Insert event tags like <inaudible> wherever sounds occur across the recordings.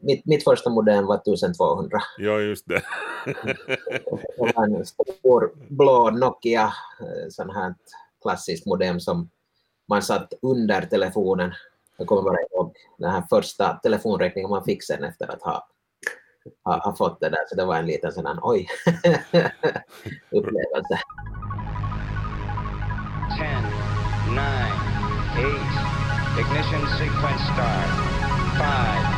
mitt, mitt första modem var 1200. Ja, just det. <laughs> det var en stor blå Nokia, eh, sån här klassiskt modem som man satt under telefonen. Jag kommer bara ihåg den här första telefonräkningen man fick sen efter att ha, ha, ha fått det där, så det var en liten sån här oj <laughs> upplevelse. 10, 9, 8, ignition sequence start, 5,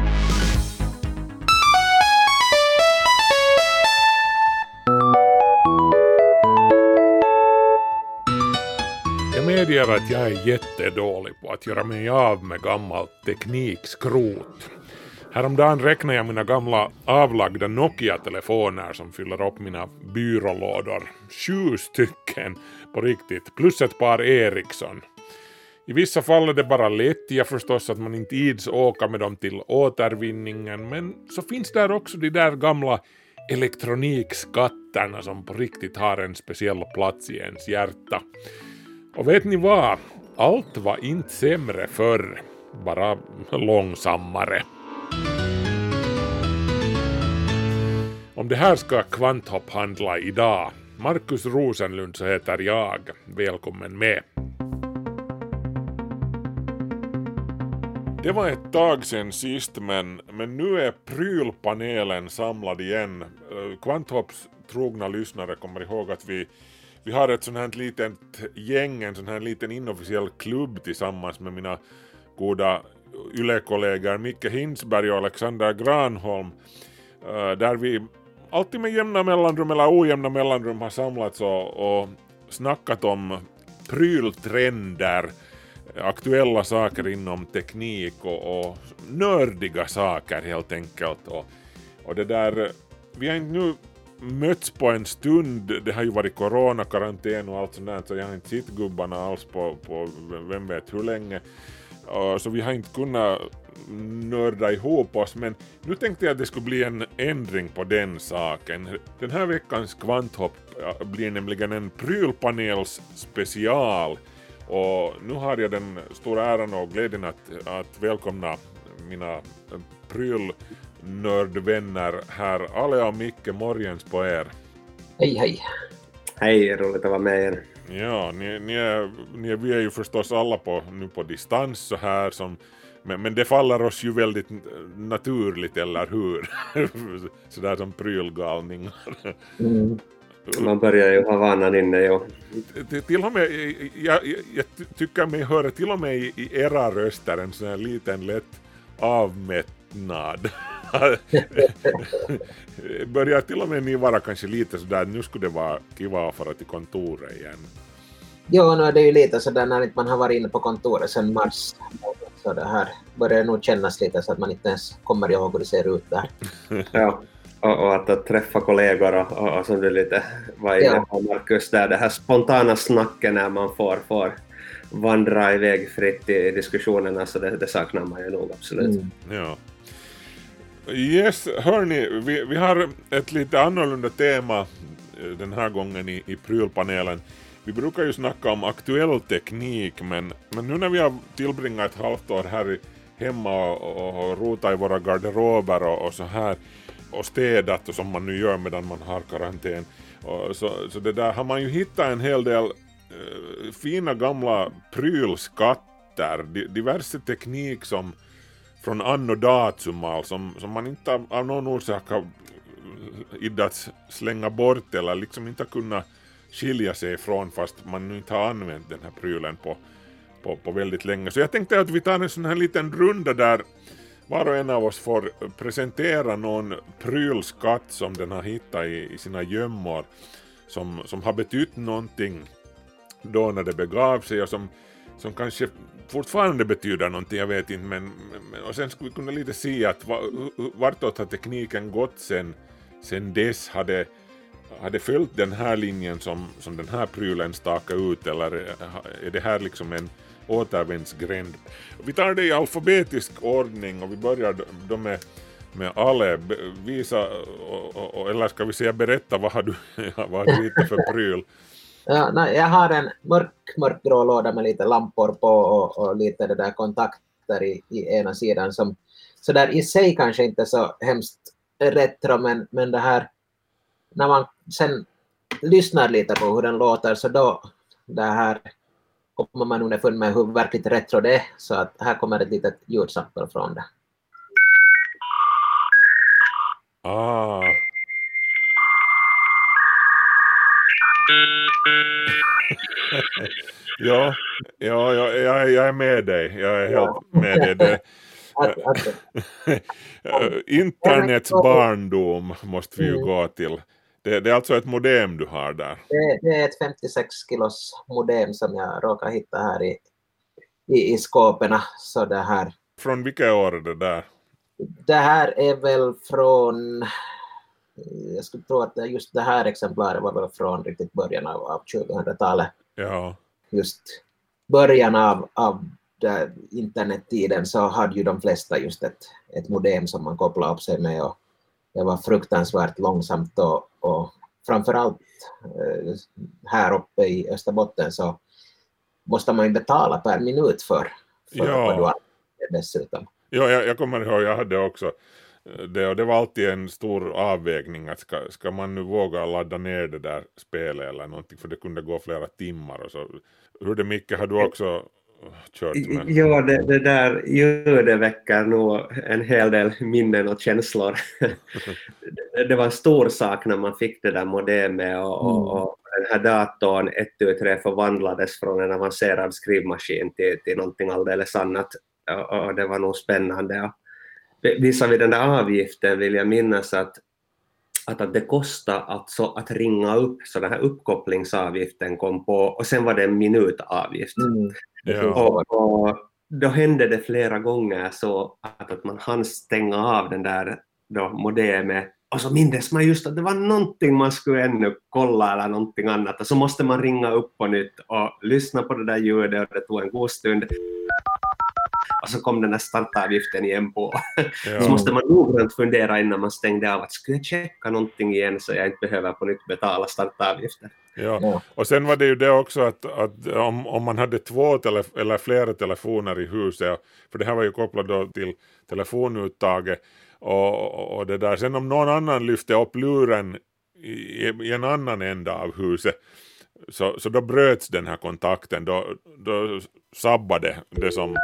Jag medger att jag är jättedålig på att göra mig av med gammalt teknikskrot. Häromdagen räknade jag mina gamla avlagda Nokia-telefoner som fyller upp mina byrålådor. Sju stycken på riktigt, plus ett par Ericsson. I vissa fall är det bara lättja förstås att man inte ids åka med dem till återvinningen, men så finns där också de där gamla elektronikskatterna som på riktigt har en speciell plats i ens hjärta. Och vet ni vad? Allt var inte sämre förr, bara långsammare. Om det här ska Kvanthopp handla idag. Markus Rosenlund så heter jag. Välkommen med. Det var ett tag sen sist men, men nu är prylpanelen samlad igen. Eh, Kvanthopps trogna lyssnare kommer ihåg att vi vi har ett sånt här litet gäng, en sån här liten inofficiell klubb tillsammans med mina goda YLE-kollegor Micke Hinsberg och Alexander Granholm, eh, där vi alltid med jämna mellanrum eller ojämna mellanrum har samlats och, och snackat om pryltrender, aktuella saker inom teknik och, och nördiga saker helt enkelt. Och, och det där, vi har inte nu mötts på en stund. Det har ju varit coronakarantän och allt sånt där så jag har inte sett gubbarna alls på, på vem vet hur länge. Så vi har inte kunnat nörda ihop oss men nu tänkte jag att det skulle bli en ändring på den saken. Den här veckans kvanthopp blir nämligen en prylpanels special och nu har jag den stora äran och glädjen att, att välkomna mina pryl nördvänner här. Ale och Micke, morgens på er. Hej, hej. Hej, roligt att vara med igen. Ja, ni, ni är, ni är, vi är ju förstås alla på, nu på distans så här som men, men det faller oss ju väldigt naturligt, eller hur? <laughs> Sådär som prylgalningar. Mm. Man börjar ju ha vanan inne, ja. Till och med, jag, jag tycker mig höra till och med i, i era röster en sån här liten lätt avmättnad. <laughs> Börjar till och med ni vara kanske lite sådär, nu skulle det vara kiva att fara till kontoret igen. Jo, nu är det ju lite sådär när man har varit inne på kontoret sedan mars. Så det här börjar nog kännas lite så att man inte ens kommer ihåg hur det ser ut där. <laughs> ja, och, och att, att, träffa kollegor och, och, och som du lite var inne på Marcus, där det här spontana snacket när man får, får vandra iväg fritt i diskussionerna, så det, det saknar man ju nog absolut. Mm. Ja. Yes, hörni, vi, vi har ett lite annorlunda tema eh, den här gången i, i prylpanelen. Vi brukar ju snacka om aktuell teknik, men, men nu när vi har tillbringat ett halvt år här hemma och, och rotat i våra garderober och, och, så här och städat och som man nu gör medan man har karantän, och så, så det där har man ju hittat en hel del uh, fina gamla prylskatter, diverse teknik som från anno datum alltså, som, som man inte av, av någon orsak har iddats slänga bort eller liksom inte har kunnat skilja sig ifrån fast man nu inte har använt den här prylen på, på, på väldigt länge. Så jag tänkte att vi tar en sån här liten runda där var och en av oss får presentera någon prylskatt som den har hittat i, i sina gömmor som, som har betytt någonting då när det begav sig och som, som kanske fortfarande betyder någonting, jag vet inte, men, men och sen skulle vi kunna lite se att vartåt har tekniken gått sen, sen dess, har det, följt den här linjen som, som den här prylen stakar ut eller eh, är det här liksom en återvändsgränd? Vi tar det i alfabetisk ordning och vi börjar då med, med Ale. Visa, eller ska vi säga berätta, vad har du, <laughs> vad har du hittat för pryl? Ja, nej, jag har en mörk, mörkgrå låda med lite lampor på och, och lite det där kontakter i, i ena sidan som så där i sig kanske inte så hemskt retro men, men det här när man sen lyssnar lite på hur den låter så då det här kommer man underfund med hur verkligt retro det är. Så att här kommer ett litet ljudsample från det. Ah. <laughs> ja, ja, ja jag, jag är med dig. Jag är helt med dig. Det, <laughs> Internets barndom måste vi ju mm. gå till. Det, det, är alltså ett modem du har där? Det, det, är ett 56 kilos modem som jag råkar hitta här i, i, i skåpen. Så det här. Från vilka år är det där? Det här är väl från, jag skulle tro att just det här exemplaret var väl från riktigt början av, av 2000-talet. Ja. Just början av, av internettiden så hade ju de flesta just ett, ett modem som man kopplade upp sig med och det var fruktansvärt långsamt och, och framförallt eh, här uppe i Österbotten så måste man ju betala per minut för, för ja. vad du använder dessutom. Ja, jag, jag kommer ihåg, jag hade också det, det var alltid en stor avvägning att ska, ska man nu våga ladda ner det där spelet eller någonting för det kunde gå flera timmar och så. Hur det Micke, har du också kört med? Ja, det, det där ljudet väcker nog en hel del minnen och känslor. <laughs> det var en stor sak när man fick det där modemet och, och, mm. och den här datorn 123 förvandlades från en avancerad skrivmaskin till, till någonting alldeles annat. Och, och det var nog spännande. Visar vi den där avgiften vill jag minnas att att, att det kostade alltså att ringa upp, så den här uppkopplingsavgiften kom på och sen var det en minutavgift. Mm. Ja. Och, och, då hände det flera gånger så att, att man hann stänga av den där då modemet och så mindes man just att det var någonting man skulle ännu kolla eller någonting annat och så måste man ringa upp på nytt och lyssna på det där ljudet och det tog en god stund och så kom den här startavgiften igen på. Ja. Så måste man noggrant fundera innan man stängde av att skulle jag checka någonting igen så jag inte behöver på nytt betala startavgiften. Ja. och sen var det ju det också att, att om, om man hade två telef eller flera telefoner i huset, för det här var ju kopplat då till telefonuttaget och, och det där. Sen om någon annan lyfte upp luren i, i en annan ända av huset så, så då bröts den här kontakten, då, då sabbade det som,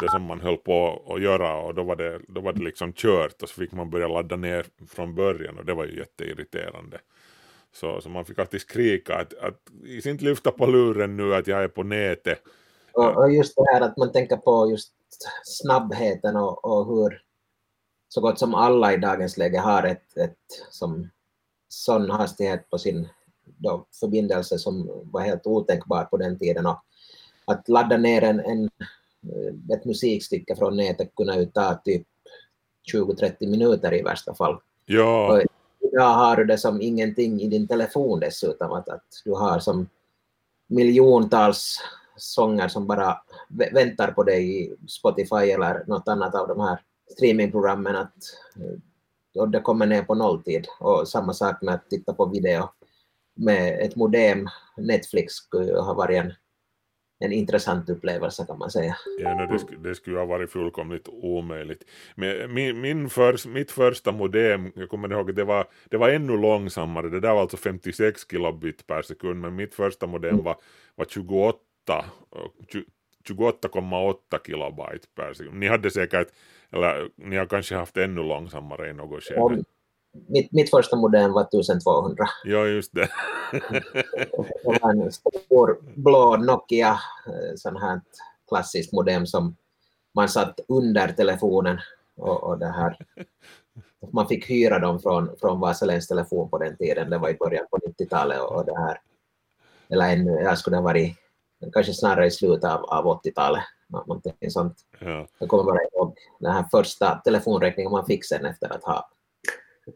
det som man höll på att göra och då var, det, då var det liksom kört och så fick man börja ladda ner från början och det var ju jätteirriterande. Så, så man fick alltid skrika att, att inte lyfta på luren nu att jag är på nätet. Och, och just det här att man tänker på just snabbheten och, och hur så gott som alla i dagens läge har ett, ett som sån hastighet på sin då, förbindelse som var helt otänkbar på den tiden. Och att ladda ner en, en, ett musikstycke från nätet kunde ju ta typ 20-30 minuter i värsta fall. Ja. Och idag har du det som ingenting i din telefon dessutom, att, att du har som miljontals sånger som bara väntar på dig i Spotify eller något annat av de här streamingprogrammen att och det kommer ner på nolltid. Och samma sak med att titta på video med ett modem. Netflix skulle ha varit en, en intressant upplevelse kan man säga. Ja, no, det, sk det skulle ha varit fullkomligt omöjligt. Men min, min för, mitt första modem, jag kommer ihåg att det var, det var ännu långsammare, det där var alltså 56 kilobit per sekund, men mitt första modem mm. var, var 28 28,8 kilobyte per sekund. Ni hade säkert, eller ni har kanske haft ännu långsammare i något skede. Mitt, mitt första modem var 1200. Ja, just det. <laughs> det var en stor blå Nokia, eh, sån här klassiskt modem som man satt under telefonen och, och det här. Man fick hyra dem från, från Vasaläns telefon på den tiden, det var i början på 90-talet och, och det här. Eller ännu, jag skulle ha varit kanske snarare i slutet av, av 80-talet. Någonting sånt. Ja. Jag kommer bara ihåg den här första telefonräkningen man fick sen efter att ha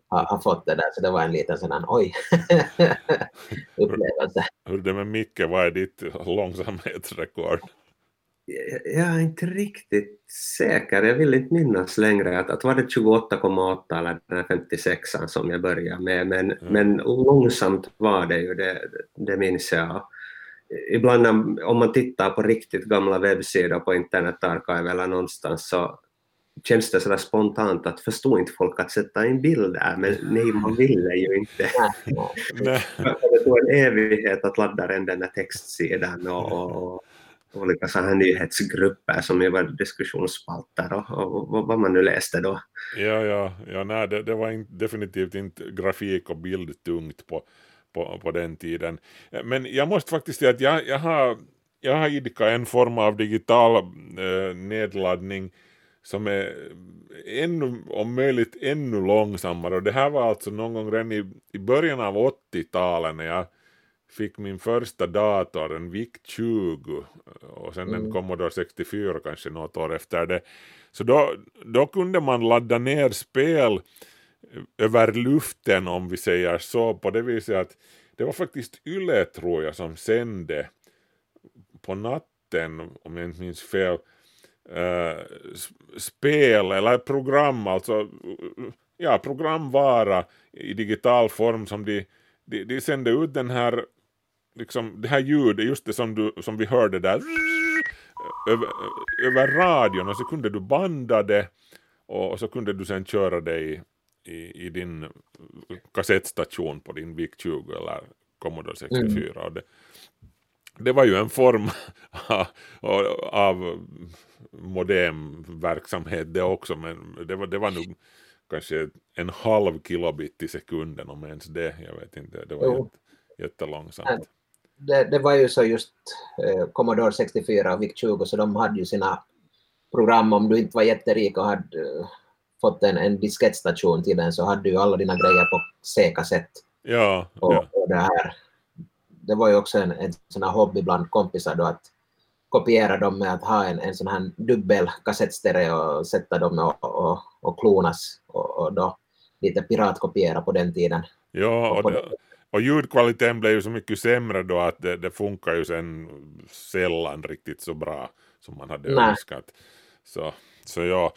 har, har fått det där, så det var en liten sån här oj <laughs> upplevelse. Hur är det med Micke, vad är ditt långsamhetsrekord? Jag är inte riktigt säker, jag vill inte minnas längre att, att var det 28,8 eller den 56 som jag började med, men, mm. men långsamt var det ju, det, det minns jag. Ibland om man tittar på riktigt gamla webbsidor på internetarkiv eller någonstans så känns det sådär spontant att förstår inte folk att sätta en bild där, men nej, man ville ju inte. <laughs> det tog en evighet att ladda den där textsidan och, och olika så här nyhetsgrupper som ju var diskussionsspalter och, och, och, vad man nu läste då. Ja, ja, ja nej, det, det var in, definitivt inte grafik och bild tungt på, på, på den tiden. Men jag måste faktiskt säga att jag, jag har jag har idkat en form av digital eh, nedladdning som är ännu, om möjligt ännu långsammare och det här var alltså någon gång redan i, i början av 80-talet när jag fick min första dator, en VIC-20 och sen mm. en Commodore 64 kanske något år efter det. Så då, då kunde man ladda ner spel över luften om vi säger så på det viset att det var faktiskt Yle tror jag som sände på natten om jag inte minns fel äh, spel eller program alltså ja programvara i digital form som de, de, de sände ut den här liksom det här ljudet, just det som, du, som vi hörde där över, över radion och så kunde du banda det och, och så kunde du sen köra det i, i, i din kassettstation på din VIC-20 eller Commodore 64 mm. och det, det var ju en form <laughs> av, modemverksamhet det också men det var, det var nog kanske en halv kilobit i sekunden om ens det, jag vet inte, det var jätte, jättelångsamt det, det var ju så just eh, Commodore 64 och VIC-20 så de hade ju sina program om du inte var jätterik och hade uh, fått en, en diskettstation till den så hade du ju alla dina grejer på C-kassett. Ja, och, ja. och, det här. Det var ju också en, en sån här hobby bland kompisar då att kopiera dem med att ha en, en sån här dubbel kassettstereo och sätta dem och, och, och klonas och, och då lite piratkopiera på den tiden. Ja, och, det, och ljudkvaliteten blev ju så mycket sämre då att det, det funkar ju sen sällan riktigt så bra som man hade Nej. önskat. Så, så ja,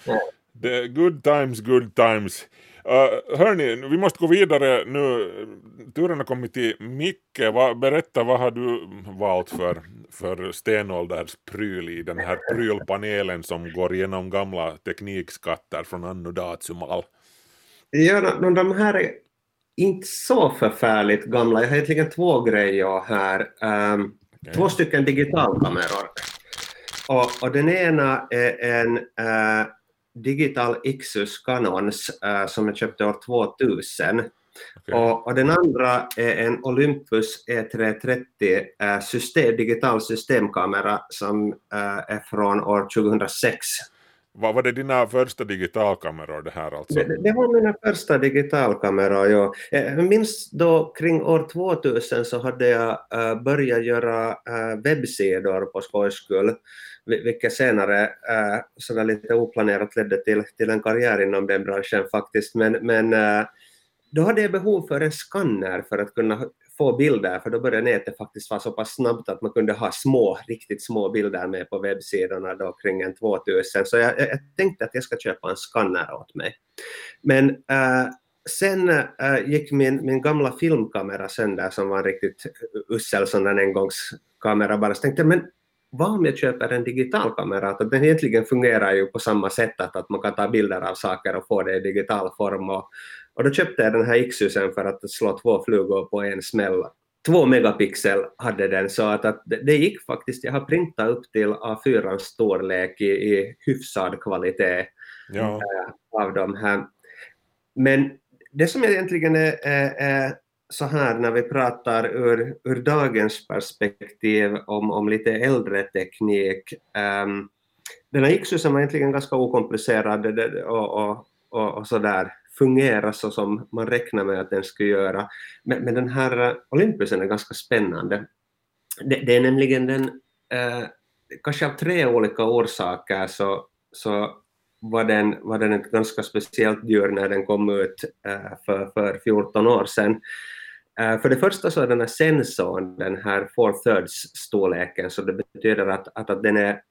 det, good times, good times. Uh, hörni, vi måste gå vidare nu. Turen har kommit till Micke. Va, berätta, vad har du valt för, för stenålderspryl i den här prylpanelen som går igenom gamla teknikskatter från anno dazumal? Ja, de här inte så förfärligt gamla. Jag har egentligen två grejer här. Um, okay. Två stycken digitalkameror. Och, och den ena är en uh, digital Ixus Canons uh, som jag köpte år 2000. Okay. Och, och, den andra är en Olympus E330 uh, system, digital systemkamera som är från år 2006. Vad var det dina första digitalkameror det här alltså? Det, det var mina första digitalkameror, ja. Eh, jag minns då kring år 2000 så hade jag äh, börjat göra äh, webbsidor på skojskull, vilket senare äh, sådär lite oplanerat ledde till, till en karriär inom den branschen faktiskt. Men, men uh, då hade jag behov för en skanner för att kunna få bilder, för då började nätet faktiskt vara så pass snabbt att man kunde ha små, riktigt små bilder med på webbsidorna då kring en 2000. Så jag, jag tänkte att jag ska köpa en skanner åt mig. Men äh, sen äh, gick min, min gamla filmkamera sönder som var en riktigt usel sån där engångskamera bara. Så tänkte jag, men vad om jag köper en digital kamera? Att den egentligen fungerar ju på samma sätt att, att man kan ta bilder av saker och få det i digital form. Och, och då köpte jag den här Ixusen för att slå två flugor på en smäll. Två megapixel hade den, så att, att det gick faktiskt. Jag har printat upp till A4 storlek i, i hyfsad kvalitet ja. äh, av de här. Men det som egentligen är, är, är så här när vi pratar ur, ur dagens perspektiv om, om lite äldre teknik. Um, den här Ixusen var egentligen ganska okomplicerad och, och, och, och sådär fungera så som man räknar med att den ska göra. Men, men den här eh, Olympusen är ganska spännande. Det, det är nämligen den, eh, kanske av tre olika orsaker så, så var den, var den ett ganska speciellt djur när den kom ut eh, för, för 14 år sedan. Eh, för det första så är den här sensorn den här four thirds storleken, så det betyder att, att, att den är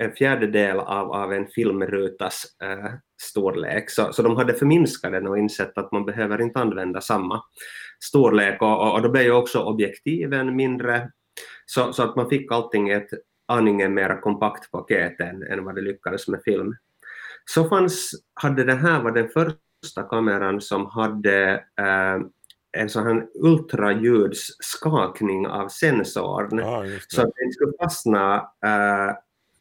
en fjärdedel av, av en filmrutas uh, storlek. Så, så de hade förminskat den och insett att man behöver inte använda samma storlek och, och, och då blev ju också objektiven mindre, så, så att man fick allting i ett aningen mer kompakt paket än, än vad det lyckades med film. Så fanns, hade det här var den första kameran som hade eh, en sån här ultraljudsskakning av sensorn, ah, så att den skulle fastna äh,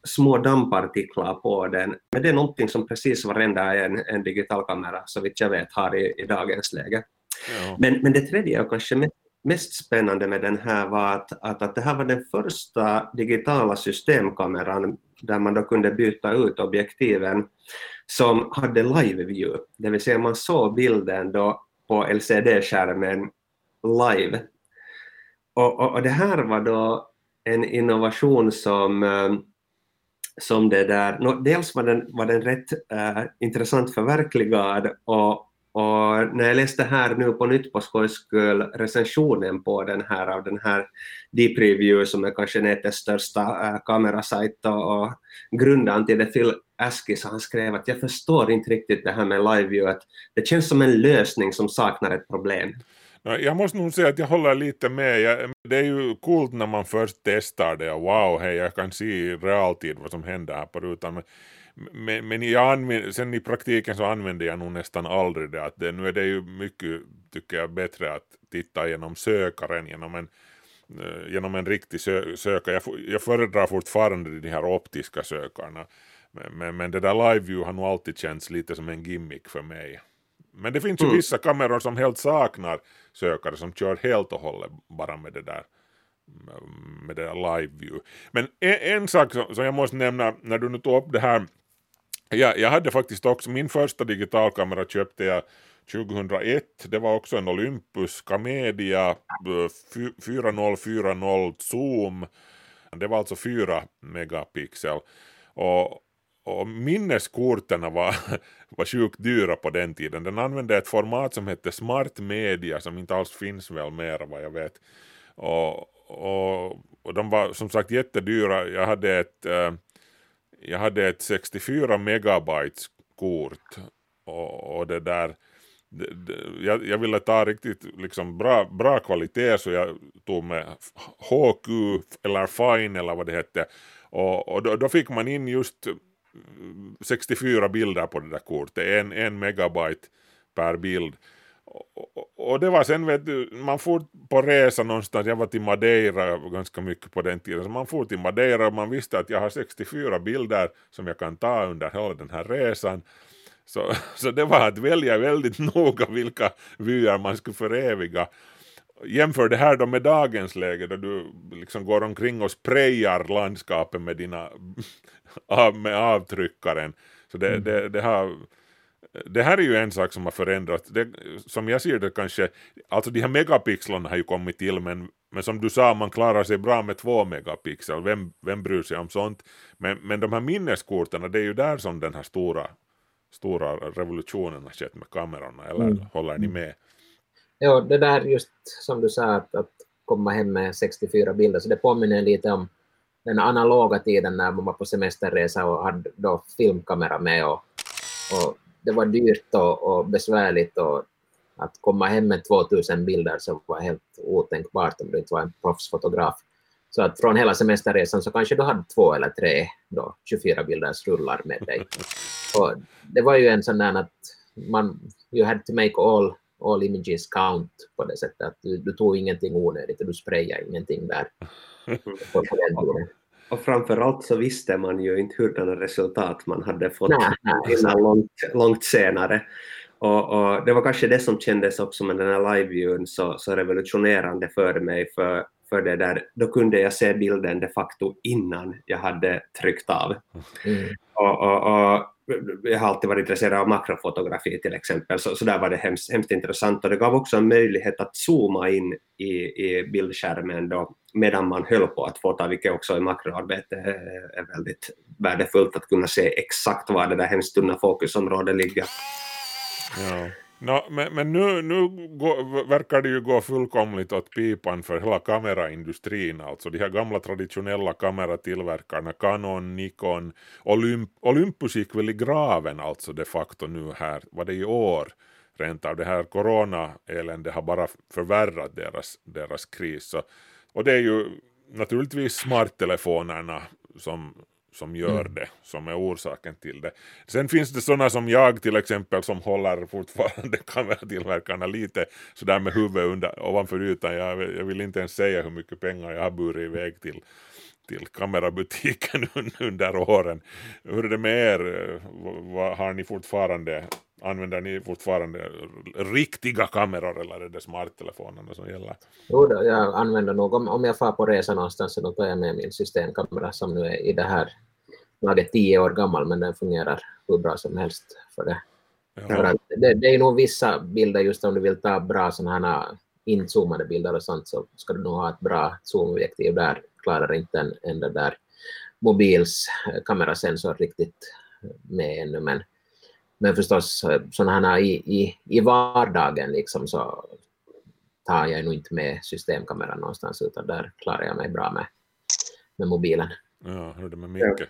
små dammpartiklar på den. Men det är någonting som precis varenda en, en digitalkamera, så vitt jag vet, har i, i dagens läge. Ja. Men, men det tredje och kanske mest, mest spännande med den här var att, att, att det här var den första digitala systemkameran där man då kunde byta ut objektiven som hade live view, det vill säga man såg bilden då på LCD-skärmen live. Och, och, och, det här var då en innovation som, eh, som det där, no, dels var den, var den rätt äh, intressant förverkligad och, och när jag läste här nu på nytt på skojs skull recensionen på den här av den här Deep Review som är kanske nätets största äh, kamerasajt och, och grundaren till det Phil Askis han skrev att jag förstår inte riktigt det här med live view, att det känns som en lösning som saknar ett problem. Jag måste nog säga att jag håller lite med. det är ju coolt när man först testar det och wow, hej, jag kan se i realtid vad som händer här på rutan. Men men, men jag använder, sen i praktiken så använder jag nog nästan aldrig det. Att det, nu är det ju mycket, tycker jag, bättre att titta genom sökaren, genom en, eh, genom en riktig sö sökare. Jag, jag föredrar fortfarande de här optiska sökarna. Men, men, men det där live view har nog alltid känts lite som en gimmick för mig. Men det finns ju mm. vissa kameror som helt saknar sökare som kör helt och hållet bara med det där med det där live view. Men en, en sak som, som jag måste nämna när du nu tog upp det här Ja, jag hade faktiskt också, min första digitalkamera köpte jag 2001, det var också en Olympus Camedia 4040 zoom, det var alltså 4 megapixel. Och, och minneskorten var, <laughs> var sjukt dyra på den tiden. Den använde ett format som hette Smart Media som inte alls finns väl mer vad jag vet. Och, och, och de var som sagt jättedyra. Jag hade ett eh, jag hade ett 64 megabytes kort och, och det där jag, jag, ville ta riktigt liksom bra, bra kvalitet så jag tog med HQ eller Fine eller vad det hette och, och då, då, fick man in just 64 bilder på det där kortet, en, en megabyte per bild och, det var sen vet du, man får på resa någonstans, jag var till Madeira ganska mycket på den tiden, så man får till Madeira och man visste att jag har 64 bilder som jag kan ta under hela den här resan. Så, <laughs> så det var att välja väldigt <laughs> noga vilka vyer man skulle föreviga. Jämför det här då med dagens läge då du liksom går omkring och sprayar landskapet med dina med avtryckaren. Så det, mm. det, det har det här är ju en sak som har förändrats. Det, som jag ser det kanske, alltså de här megapixlarna har ju kommit till men, men som du sa, man klarar sig bra med två megapixel. Vem, vem bryr sig om sånt? Men, men de här minneskorten, det är ju där som den här stora, stora revolutionen har skett med kamerorna, eller mm. håller ni med? Ja, det där just som du sa, att, att komma hem med 64 bilder, så det påminner lite om den analoga tiden när man var på semesterresa och hade då filmkamera med och, och det var dyrt och, och besvärligt och att komma hem med 2000 bilder så var helt otänkbart om du inte var en proffsfotograf. Så att från hela semesterresan så kanske du hade två eller tre då, 24 bilders rullar med dig. Och det var ju en sån där att man, you had to make all, all images count på det sättet att du, du tog ingenting onödigt och du sprayade ingenting där. <laughs> På, den tiden. Och framförallt så visste man ju inte hurdana resultat man hade fått innan långt, långt senare. Och, och, det var kanske det som kändes också med den här liveviewn så, så revolutionerande för mig, för, för det där, då kunde jag se bilden de facto innan jag hade tryckt av. Mm. Och, och, och, jag har alltid varit intresserad av makrofotografi till exempel, så, så där var det hemskt, hemskt intressant och det gav också en möjlighet att zooma in i, i bildskärmen då, medan man höll på att få ta, vilket också i makroarbete eh, är väldigt värdefullt att kunna se exakt var det där hemskt tunna fokusområdet ligger. Ja. No, men, men nu, nu går, verkar det ju gå fullkomligt åt pipan för hela kameraindustrin, alltså de här gamla traditionella kameratillverkarna, Canon, Nikon, Olymp, Olympus gick väl i graven alltså de facto nu här, var det i år, rent av det här corona-eländet har bara förvärrat deras, deras kris. Så, och det är ju naturligtvis smarttelefonerna som som gör mm. det, som är orsaken till det. Sen finns det sådana som jag till exempel som håller fortfarande <laughs> kameratillverkarna lite sådär med huvudet under, ovanför ytan. Jag, jag vill inte ens säga hur mycket pengar jag har burit iväg till till kamerabutiken <laughs> under åren. Hur är det med er? Vad har ni fortfarande, använder ni fortfarande riktiga kameror eller är det smarttelefonerna som gäller? Jo, då, jag använder nog, om, om jag far på resa någonstans så då tar jag med min systemkamera som nu är i det här laget tio år gammal men den fungerar hur bra som helst för det. Ja. För det, det, är nog vissa bilder just om du vill ta bra sådana här inzoomade bilder och sånt så ska du nog ha ett bra zoomobjektiv där klarar inte en, en där mobils kamerasensor riktigt med ännu. Men, men förstås eh, sådana här i, i, i vardagen liksom så tar jag nog inte med systemkameran någonstans utan där klarar jag mig bra med, med mobilen. Ja, hur är det med Micke?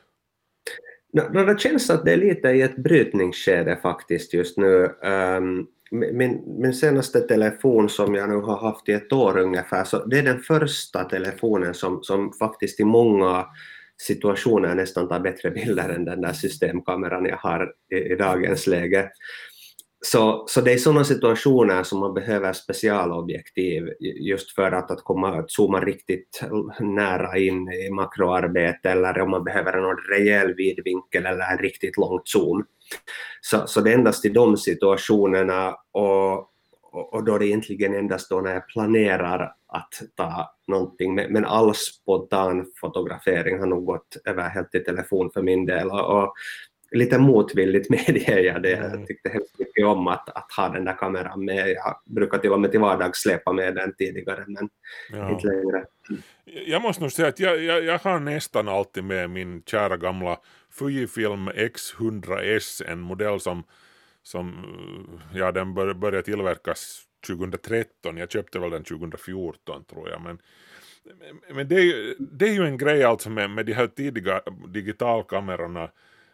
Ja. det känns att det är lite i ett brytningsskede faktiskt just nu. Um, min, min senaste telefon som jag nu har haft i ett år ungefär, så det är den första telefonen som, som faktiskt i många situationer nästan tar bättre bilder än den där systemkameran jag har i, i dagens läge. Så, så det är sådana situationer som man behöver specialobjektiv just för att, att komma att zooma riktigt nära in i makroarbete eller om man behöver en rejäl vidvinkel eller en riktigt lång zoom. Så, så det är endast i de situationerna och, och, då det egentligen endast då när jag planerar att ta någonting, men, all spontan fotografering har nog gått över helt till telefon för min del och, och lite motvilligt <laughs> medger jag det. Jag tyckte hemskt mycket om att, att ha den där kameran med. Jag brukar till och med till vardags släpa med den tidigare, men ja. inte längre. Jag måste nog säga att jag, jag, jag, har nästan alltid med min kära gamla Fujifilm X100S, en modell som, som eh, ja, den bör, började tillverkas 2013. Jag köpte väl den 2014 tror jag, men men det är, det är ju en grej alltså med, med de här tidiga digitalkamerorna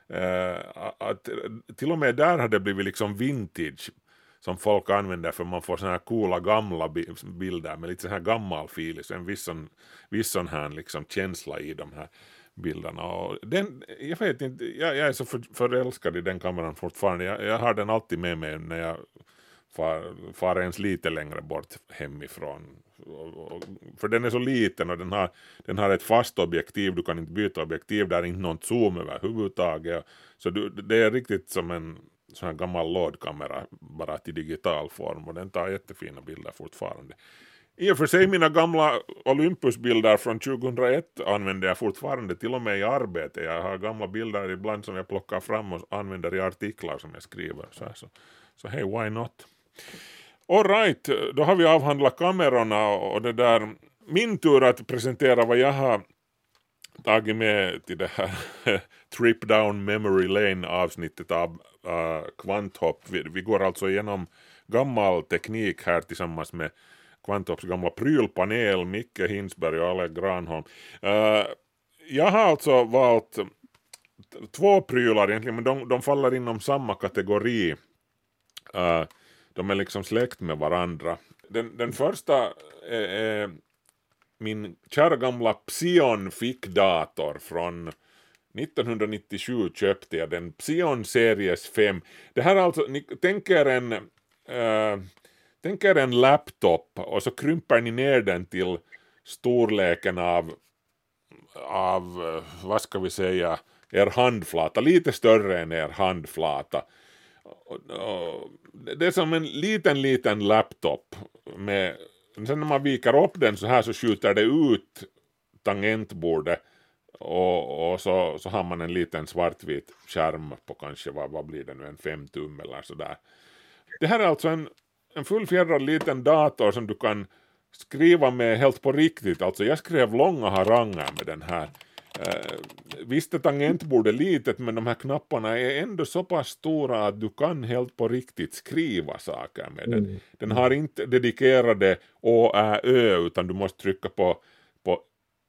Eh, att till och med där har det blivit liksom vintage som folk använder för man får såna här coola gamla bilder med lite sån här gammal filis, en viss sån, viss sån här liksom känsla i de här bilderna. Och den, jag vet inte, jag, jag är så för, förälskad i den kameran fortfarande. Jag, jag, har den alltid med mig när jag far, far ens lite längre bort hemifrån för den är så liten och den har, den har ett fast objektiv, du kan inte byta objektiv, där är inte någon zoom överhuvudtaget. Så du, det är riktigt som en sån här gammal lådkamera, bara till digital form och den tar jättefina bilder fortfarande. I och för sig mina gamla Olympusbilder från 2001 använder jag fortfarande till och med i arbete. Jag har gamla bilder ibland som jag plockar fram och använder i artiklar som jag skriver. Så, så, så hej, why not? Alright, då har vi avhandlat kamerorna och det där. Min tur att presentera vad jag har tagit med till det här <laughs> Trip Down Memory Lane avsnittet av uh, Kvanthopp. Vi, vi, går alltså igenom gammal teknik här tillsammans med Kvanthopps gamla prylpanel, Micke Hinsberg och Alec Granholm. Uh, jag har alltså valt två prylar egentligen, men de, de faller inom samma kategori. Uh, de är liksom släkt med varandra. Den, den första är, är min kära gamla Psion fickdator från 1997 köpte jag den, Psion Series 5. Det här är alltså, ni tänker en, äh, Tänk er en laptop och så krymper ni ner den till storleken av, av eh, vad ska vi säga, er handflata, lite större än er handflata det är som en liten, liten laptop med, sen när man viker upp den så här så skjuter det ut tangentbordet och, och så, så har man en liten svartvit skärm på kanske, vad, vad blir det nu, en fem tum eller sådär. Det här är alltså en, en fullfjädrad liten dator som du kan skriva med helt på riktigt. Alltså jag skrev långa haranger med den här. Eh, visst är tangentbordet litet men de här knapparna är ändå så pass stora att du kan helt på riktigt skriva saker med den. Mm. Den har inte dedikerade Å, Ä, Ö utan du måste trycka på, på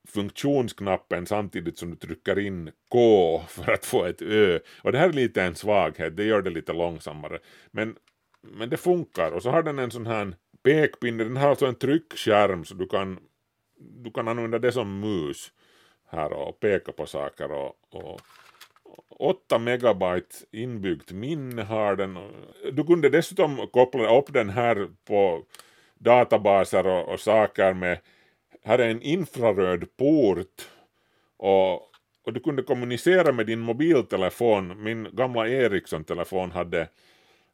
funktionsknappen samtidigt som du trycker in K för att få ett Ö. Och det här är lite en svaghet, det gör det lite långsammare. Men, men det funkar. Och så har den en sån här pekpinne, den har alltså en tryckskärm så du kan, du kan använda det som mus här och peka på saker och, och 8 megabyte inbyggt minne har den. Du kunde dessutom koppla upp den här på databaser och, och saker med, här är en infraröd port. Och, och du kunde kommunicera med din mobiltelefon, min gamla Ericsson-telefon hade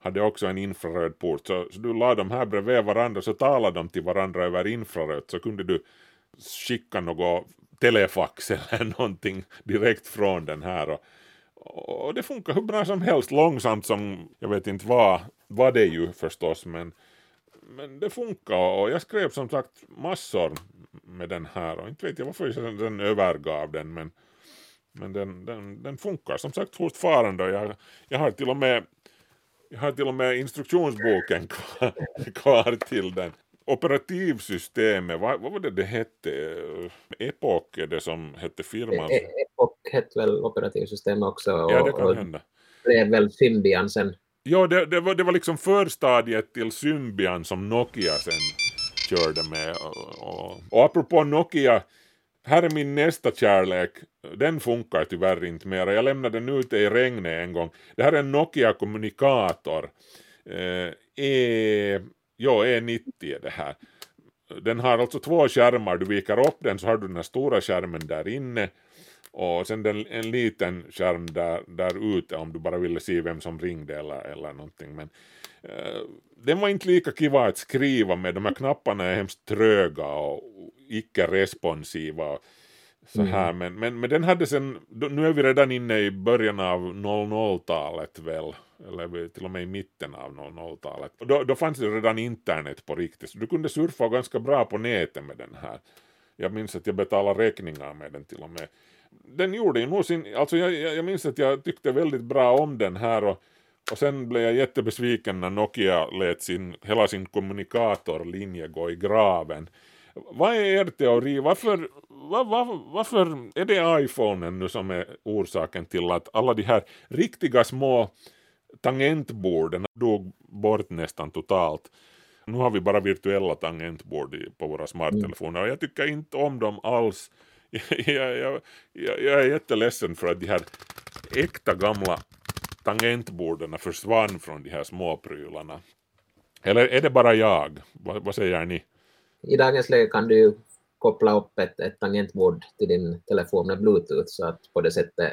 hade också en infraröd port, så, så du la dem här bredvid varandra så talade de till varandra över infrarött så kunde du skicka något telefax <laughs> eller någonting direkt från den här. Och, och det funkar hur bra som helst, långsamt som jag vet inte vad, vad det är ju förstås men, men det funkar. Och jag skrev som sagt massor med den här. Och inte vet jag varför jag den övergav den men, men den, den, den funkar. Som sagt fortfarande. Och jag, jag har till och med jag har till och med instruktionsboken kvar, <laughs> kvar till den. Operativsystemet, vad, vad var det det hette? Epoch är det som hette firman? E Epoch hette väl operativsystemet också. Och, ja, det kan hända. Blev väl Symbian sen. Ja, det, det, var, det var liksom förstadiet till Symbian som Nokia sen körde med. Och, och, och apropå Nokia, här är min nästa kärlek. Den funkar tyvärr inte mer. Jag lämnade den ute i regnet en gång. Det här är en Nokia kommunikator. Eh, e, jo, E90 är det här. Den har alltså två skärmar. Du viker upp den så har du den här stora skärmen där inne och sen den, en liten skärm där, där ute om du bara ville se vem som ringde eller, eller någonting. Men eh, den var inte lika kiva att skriva med. De här knapparna är hemskt tröga och icke-responsiva. Så här. Mm. Men, men, men den hade sen, nu är vi redan inne i början av 00-talet väl, eller till och med i mitten av 00-talet. Och då, då fanns det redan internet på riktigt, så du kunde surfa ganska bra på nätet med den här. Jag minns att jag betalade räkningar med den till och med. Den gjorde ju nog sin, alltså jag, jag minns att jag tyckte väldigt bra om den här och och sen blev jag jättebesviken när Nokia lät sin, hela sin kommunikatorlinje gå i graven. Vad är er teori? Varför, var, var, varför är det iPhonen nu som är orsaken till att alla de här riktiga små tangentborden dog bort nästan totalt? Nu har vi bara virtuella tangentbord på våra smarttelefoner och jag tycker inte om dem alls. <laughs> Jag, jag, jag, jag är jätteledsen för att de här äkta gamla tangentborden försvann från de här småprylarna. Eller är det bara jag? Vad, vad säger ni? I dagens läge kan du koppla upp ett, ett tangentbord till din telefon med bluetooth så att på det sättet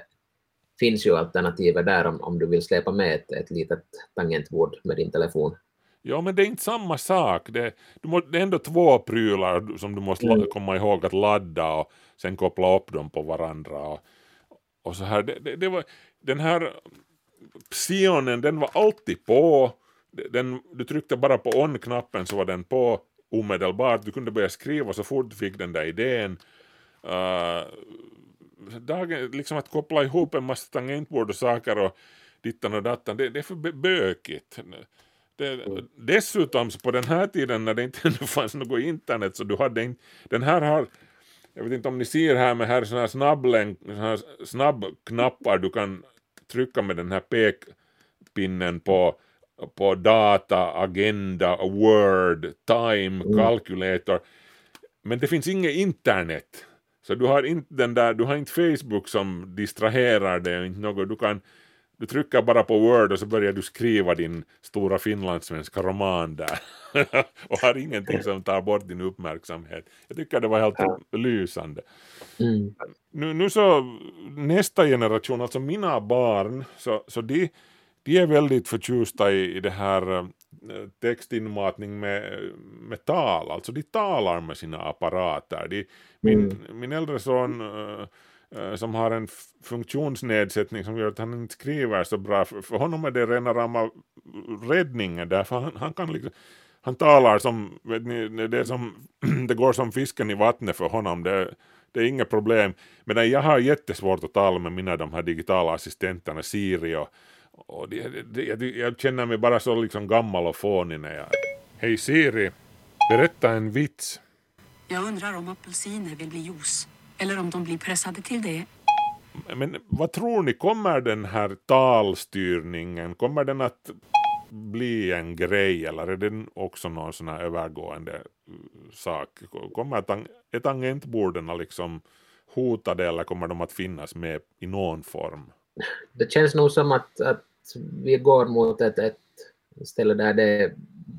finns ju alternativet där om, om du vill släpa med ett, ett litet tangentbord med din telefon. Ja, men det är inte samma sak. Det, du må, det är ändå två prylar som du måste mm. komma ihåg att ladda och sen koppla upp dem på varandra. Och, och så här. Det, det, det var, den här Psionen, den var alltid på. Den, du tryckte bara på on-knappen så var den på omedelbart. Du kunde börja skriva så fort du fick den där idén. Uh, dagen, liksom att koppla ihop en massa tangentbord och saker och dittan och dattan, det, det är för bökigt. Det. Dessutom på den här tiden när det inte <laughs> fanns något internet så du hade inte, den här har jag vet inte om ni ser här men här är såna här snabblänk, såna här snabbknappar du kan trycka med den här pekpinnen på, på data, agenda, word, time, mm. calculator. Men det finns inget internet. Så du har inte den där, du har inte Facebook som distraherar dig, inte något, du kan du trycker bara på Word och så börjar du skriva din stora finlandssvenska roman där <laughs> och har ingenting som tar bort din uppmärksamhet. Jag tycker det var helt ja. lysande. Mm. Nu, nu så nästa generation, alltså mina barn, så, så de, de är väldigt förtjusta i, i det här äh, textinmatning med, med tal, alltså de talar med sina apparater. De, min, mm. min äldre son äh, eh, som har en funktionsnedsättning som gör att han inte skriver så bra. För, för honom är det rena rama räddningen därför han, han kan liksom han talar som, vet ni, det, som, <clears throat> det går som fisken i vattnet för honom, det, det är inget problem. Men jag har jättesvårt att tala med mina de här digitala assistenterna Siri och, och det, det, jag, jag känner mig bara så liksom gammal och fånig när jag... Hej Siri, berätta en vits. Jag undrar om apelsiner vill bli juice eller om de blir pressade till det. Men vad tror ni, kommer den här talstyrningen, kommer den att bli en grej eller är det också någon sån här övergående uh, sak? Kommer tang är tangentborden liksom hotade eller kommer de att finnas med i någon form? Det känns nog som att, att vi går mot ett, ett ställe där det är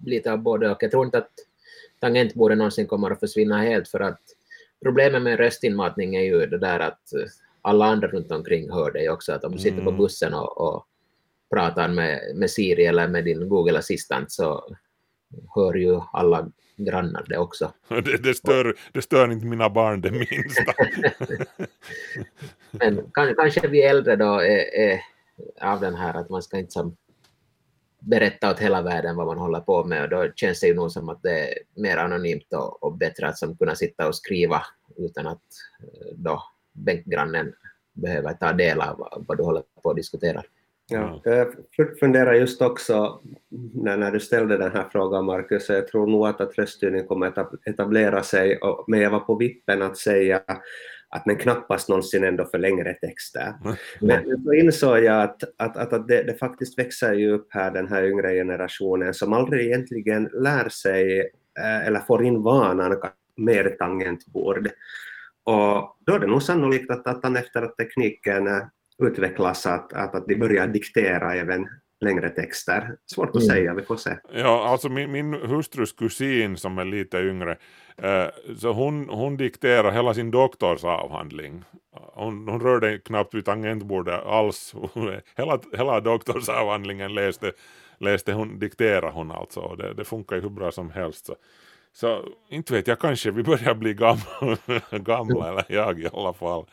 lite av både och. Jag tror inte att tangentborden någonsin kommer att försvinna helt för att problemet med röstinmatning är ju det där att alla andra runt omkring hör dig också. Att om du sitter på mm. bussen och, och pratar med, med Siri eller med din Google Assistant så hör ju alla grannar det också. <laughs> Det, det, stör, det stör inte mina barn det minsta. <laughs> Men kanske vi äldre då är, är, av den här att man ska inte som berätta åt hela världen vad man håller på med. Och då känns det ju nog som att det är mer anonymt och, och bättre att som kunna sitta och skriva utan att eh, då bänkgrannen behöver ta del av vad du håller på att diskutera. Ja, jag funderar just också när, när du ställde den här frågan Marcus, jag tror nog att, att röststyrning kommer att etablera sig, och, men jag var på vippen att säga att men knappast någonsin ändå för längre texter. <laughs> Mm. Men så insåg jag att, att, att, att det, det, faktiskt växer ju upp här den här yngre generationen som aldrig egentligen lär sig eh, eller får in vanan med tangentbord. Och då är det nog sannolikt att, att efter att tekniken utvecklas att, att, att de börjar diktera även längre texter. Svårt att mm. säga, vi får se. Ja, alltså min, min hustrus kusin som är lite yngre, eh, så hon, hon dikterar hela sin doktorsavhandling. Hon, hon rörde knappt vid tangentbordet alls. <laughs> hela, hela doktorsavhandlingen läste, läste hon, dikterade hon alltså och det, det funkar ju hur bra som helst. Så. Så inte vet jag, kanske vi börjar bli gamla, <laughs> gamla eller jag i alla fall.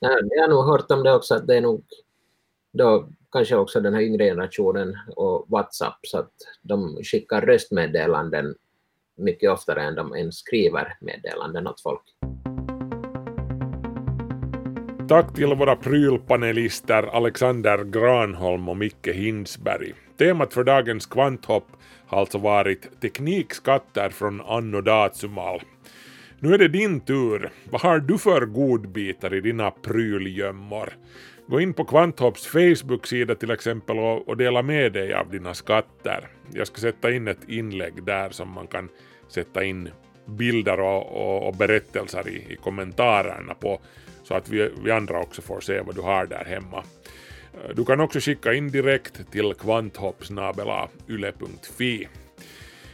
Ja, jag har nog hört om det också, att det är nog då kanske också den här yngre generationen och WhatsApp, så att de skickar röstmeddelanden mycket oftare än de ens skriver meddelanden åt folk. Tack till våra prylpanelister Alexander Granholm och Micke Hinsberg. Temat för dagens kvanthopp har alltså varit teknikskatter från anno Datumal. Nu är det din tur. Vad har du för godbitar i dina prylgömmor? Gå in på Kvanthopps Facebook-sida till exempel och, och, dela med dig av dina skatter. Jag ska sätta in ett inlägg där som man kan sätta in bilder och, och, och berättelser i, i, kommentarerna på så att vi, vi andra också får se vad du har där hemma. Du kan också skicka in direkt till kvanthoppsnabelayle.fi.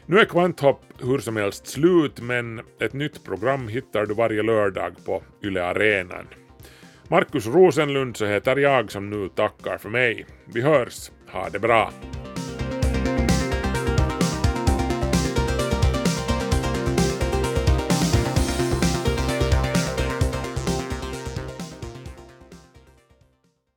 Nu är Kvanthopp hur som helst slut, men ett nytt program hittar du varje lördag på Yle Arenan. Markus Rosenlund så heter jag som nu tackar för mig. Vi hörs, ha det bra!